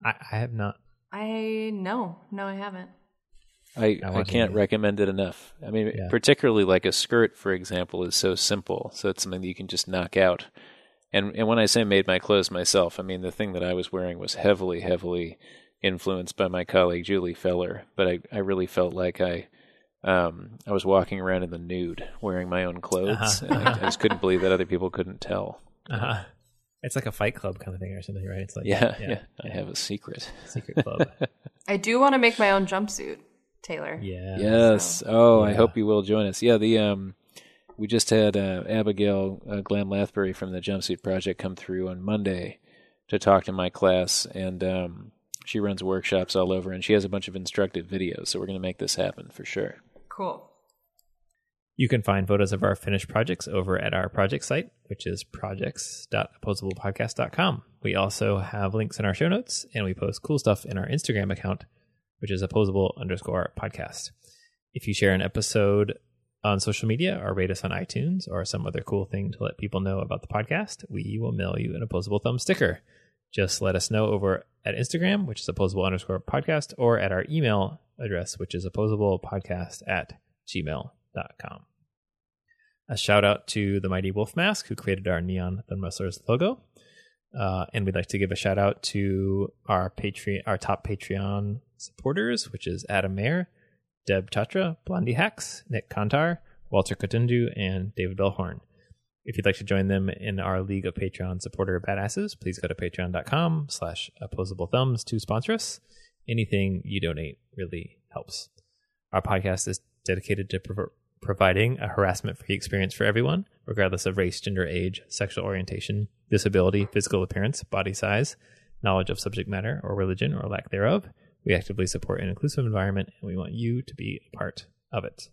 I, I have not. I no, no, I haven't. I, I I, can't to. recommend it enough. I mean, Yeah. particularly like a skirt, for example, is so simple. So it's something that you can just knock out. And and when I say made my clothes myself, I mean the thing that I was wearing was heavily, heavily influenced by my colleague Julie Feller. But I, I really felt like I um, I was walking around in the nude, wearing my own clothes. Uh-huh. And I, I just couldn't believe that other people couldn't tell. Uh-huh. It's like a fight club kind of thing or something, right? It's like Yeah, yeah. I have a secret. secret club. I do want to make my own jumpsuit, Taylor. yeah. Yes. Oh, I hope you will join us. Yeah, the um, we just had uh, Abigail uh, Glaum-Lathbury from the Jumpsuit Project come through on Monday to talk to my class, and um, she runs workshops all over, and she has a bunch of instructive videos. So we're going to make this happen for sure. Cool. You can find photos of our finished projects over at our project site, which is projects.opposablepodcast.com. We also have links in our show notes, and we post cool stuff in our Instagram account, which is opposable underscore podcast. If you share an episode on social media or rate us on iTunes or some other cool thing to let people know about the podcast, we will mail you an opposable thumb sticker. Just let us know over at Instagram, which is opposable underscore podcast, or at our email address, which is opposablepodcast at gmail.com. A shout out to the Mighty Wolf Mask, who created our Neon Thumb Wrestlers logo. Uh, and we'd like to give a shout out to our Patreon, our top Patreon supporters, which is Adam Mayer, Deb Tatra, Blondie Hacks, Nik Kantar, Walter Kitundu, and David Bellhorn. If you'd like to join them in our League of Patreon supporter badasses, please go to patreon.com slash opposable thumbs to sponsor us. Anything you donate really helps. Our podcast is dedicated to providing a harassment free experience for everyone, regardless of race, gender, age, sexual orientation, disability, physical appearance, body size, knowledge of subject matter, or religion or lack thereof. We actively support an inclusive environment and we want you to be a part of it.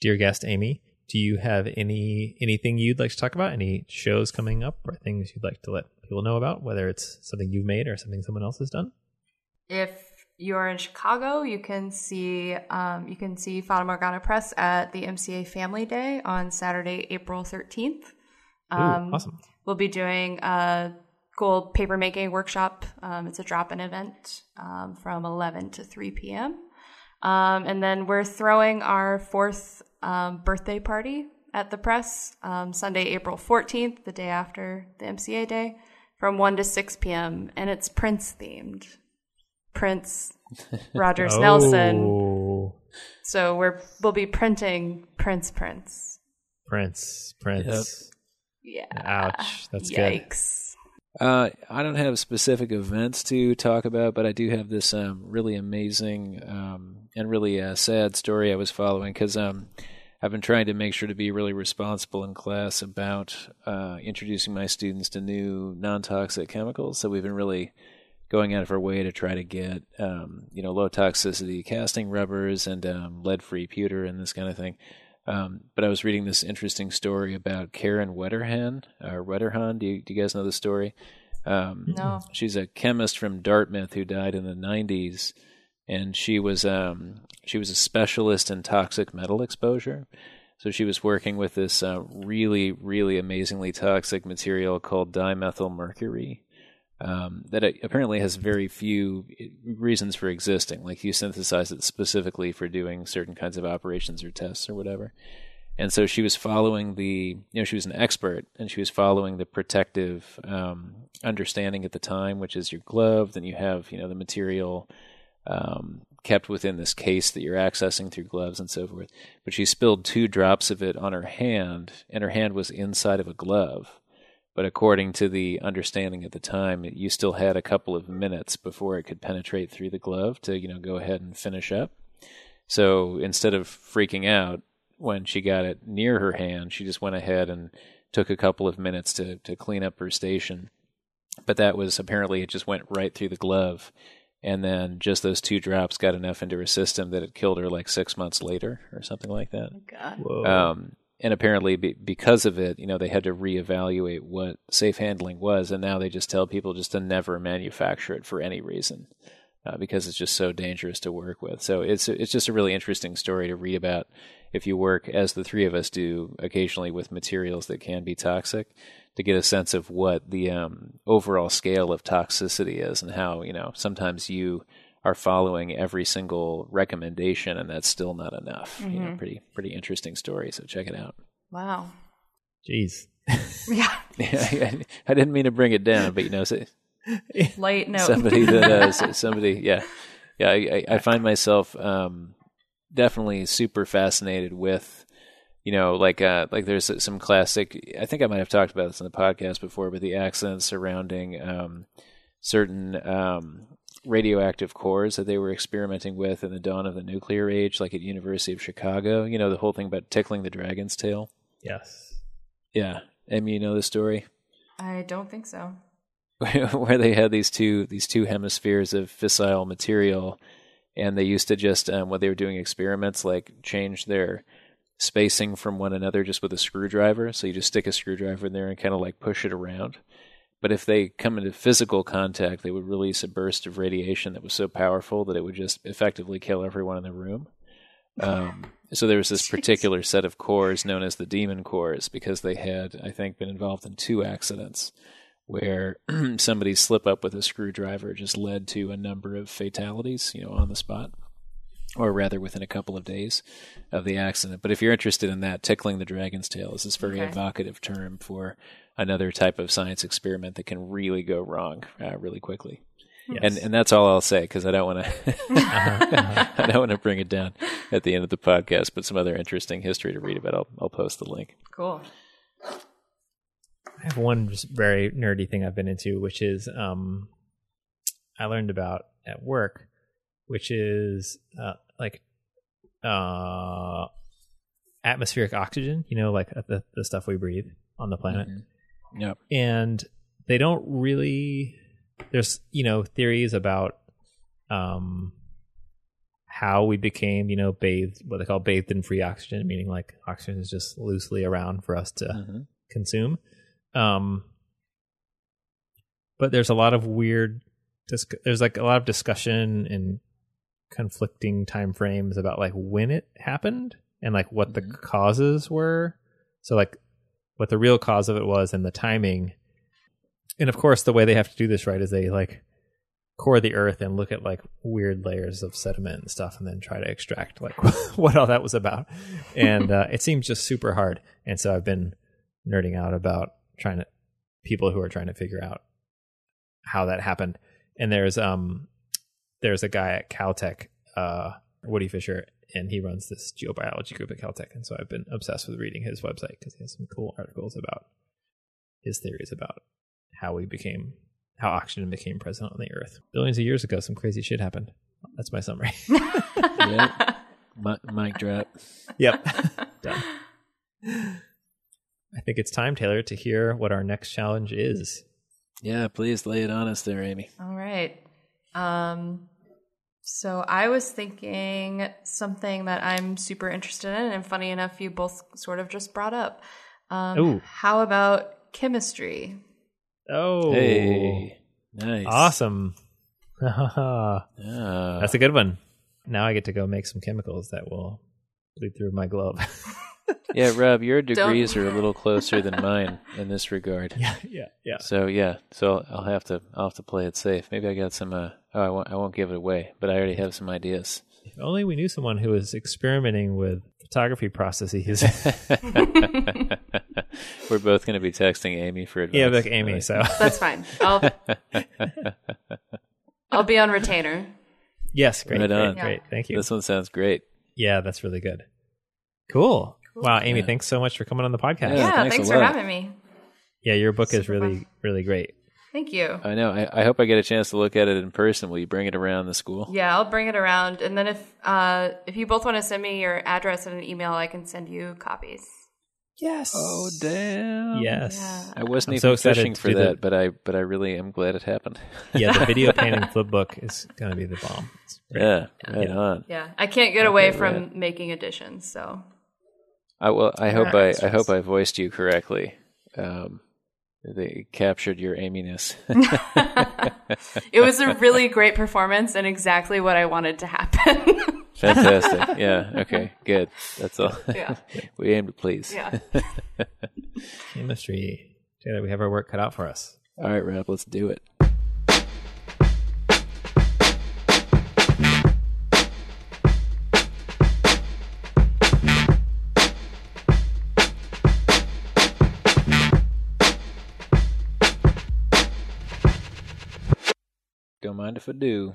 Dear guest Amy, do you have any anything you'd like to talk about? Any shows coming up or things you'd like to let people know about, whether it's something you've made or something someone else has done? If you're in Chicago, you can see um, you can see Fata Morgana Press at the MCA Family Day on Saturday, April thirteenth. Um, awesome. We'll be doing a cool paper making workshop. Um, it's a drop in event um, from 11 to 3 p.m. Um, and then we're throwing our fourth um, birthday party at the press um, Sunday, April 14th, the day after the MCA day, from 1 to 6 p.m. And it's Prince themed. Prince Rogers Nelson. Oh, So we're we'll be printing Prince Prince. Prince, Prince. Yeah. Ouch. That's good. Yikes. Uh, I don't have specific events to talk about, but I do have this um, really amazing um, and really uh, sad story I was following because um, I've been trying to make sure to be really responsible in class about uh, introducing my students to new non-toxic chemicals. So we've been really going out of our way to try to get um, you know low toxicity casting rubbers and um, lead-free pewter and this kind of thing. Um, but I was reading this interesting story about Karen Wetterhahn, or Wetterhahn. Do you, do you guys know the story? Um, No. She's a chemist from Dartmouth who died in the 90s, and she was um, she was a specialist in toxic metal exposure. So she was working with this uh, really, really amazingly toxic material called dimethyl mercury um, that apparently has very few reasons for existing. Like you synthesize it specifically for doing certain kinds of operations or tests or whatever. And so she was following the, you know, she was an expert and she was following the protective um, understanding at the time, which is your glove. Then you have, you know, the material um, kept within this case that you're accessing through gloves and so forth. But she spilled two drops of it on her hand, and her hand was inside of a glove. But according to the understanding at the time, you still had a couple of minutes before it could penetrate through the glove to, you know, go ahead and finish up. So instead of freaking out when she got it near her hand, she just went ahead and took a couple of minutes to, to clean up her station. But that was apparently it just went right through the glove. And then just those two drops got enough into her system that it killed her like six months later or something like that. God. Whoa. Um, and apparently, be, because of it, you know, they had to reevaluate what safe handling was, and now they just tell people just to never manufacture it for any reason, uh, because it's just so dangerous to work with. So it's it's just a really interesting story to read about if you work, as the three of us do, occasionally with materials that can be toxic, to get a sense of what the um, overall scale of toxicity is, and how you know sometimes you are following every single recommendation, and that's still not enough. You know, pretty pretty interesting story. So check it out. Wow. Jeez. Yeah. Yeah, I didn't mean to bring it down, but you know, so- Light note. somebody that uh, somebody, yeah, yeah. I, I, I find myself um, definitely super fascinated with, you know, like uh, like there's some classic. I think I might have talked about this in the podcast before, but the accidents surrounding um, certain um, radioactive cores that they were experimenting with in the dawn of the nuclear age, like at University of Chicago. You know, the whole thing about tickling the dragon's tail. Yes. Yeah, Amy, you know the story. I don't think so. where they had these two these two hemispheres of fissile material, and they used to just um, when they were doing experiments, like change their spacing from one another just with a screwdriver. So you just stick a screwdriver in there and kind of like push it around. But if they come into physical contact, they would release a burst of radiation that was so powerful that it would just effectively kill everyone in the room. Um, so there was this particular set of cores known as the demon cores because they had, I think, been involved in two accidents where somebody's slip up with a screwdriver just led to a number of fatalities, you know, on the spot, or rather within a couple of days of the accident. But if you're interested in that, tickling the dragon's tail is this very Okay. evocative term for another type of science experiment that can really go wrong uh, really quickly. Yes. And and that's all I'll say because I don't want to I don't want to bring it down at the end of the podcast. But some other interesting history to read about, I'll I'll post the link. Cool. I have one just very nerdy thing I've been into, which is um, I learned about at work, which is uh, like uh, atmospheric oxygen. You know, like uh, the the stuff we breathe on the planet, Yep. and they don't really. There's you know theories about um how we became you know bathed what they call bathed in free oxygen, meaning like oxygen is just loosely around for us to Mhm. consume. Um, but there's a lot of weird. There's like a lot of discussion and conflicting time frames about like when it happened and like what the Mhm. causes were. So like what the real cause of it was and the timing. and of course, the way they have to do this right is they like core the earth and look at like weird layers of sediment and stuff, and then try to extract like what all that was about. And uh, it seems just super hard. And so I've been nerding out about trying to people who are trying to figure out how that happened. And there's um there's a guy at Caltech, uh, Woody Fischer, and he runs this geobiology group at Caltech. And so I've been obsessed with reading his website because he has some cool articles about his theories about how we became how oxygen became present on the earth. Billions of years ago, some crazy shit happened. That's my summary. yeah. M- mic drop. Yep. Done. I think it's time, Taylor, to hear what our next challenge is. Yeah, please lay it on us there, Amy. All right. Um, so I was thinking something that I'm super interested in, and funny enough, you both sort of just brought up. Um, Ooh. how about chemistry? Oh, Hey, nice. awesome. Ah. That's a good one. Now I get to go make some chemicals that will bleed through my glove. yeah, Rob, your degrees are a little closer than mine in this regard. yeah, yeah, yeah. So yeah, so I'll have to I'll have to play it safe. Maybe I got some. Uh, oh, I won't I won't give it away, but I already have some ideas. If only we knew someone who was experimenting with photography processes. We're both going to be texting Amy for advice. yeah, like Amy. So That's fine. I'll I'll be on retainer. yes, great, Right great, on. great. Thank you. This one sounds great. Yeah, that's really good. Cool. Wow, Amy, thanks so much for coming on the podcast. Yeah, Yeah, thanks thanks, for lot. having me. Yeah, your book is really, fun. really great. Thank you. I know. I, I hope I get a chance to look at it in person. Will you bring it around the school? Yeah, I'll bring it around, and then if uh, if you both want to send me your address and an email, I can send you copies. Yes. Oh damn! Yes. Yeah. I wasn't I'm even so excited fishing to for do the- that, but I but I really am glad it happened. Yeah, the video painting flip book is going to be the bomb. It's great. Yeah, right Yeah. on. Yeah, I can't get away from right. making additions, so I will. I hope Yeah, I, I hope I voiced you correctly. Um, they captured your Aminess. it was a really great performance and exactly what I wanted to happen. Fantastic. Yeah. Okay. Good. That's all. yeah, we aim to please. yeah. Chemistry. Taylor, we have our work cut out for us. All right, Rob. Let's do it. mind if I do.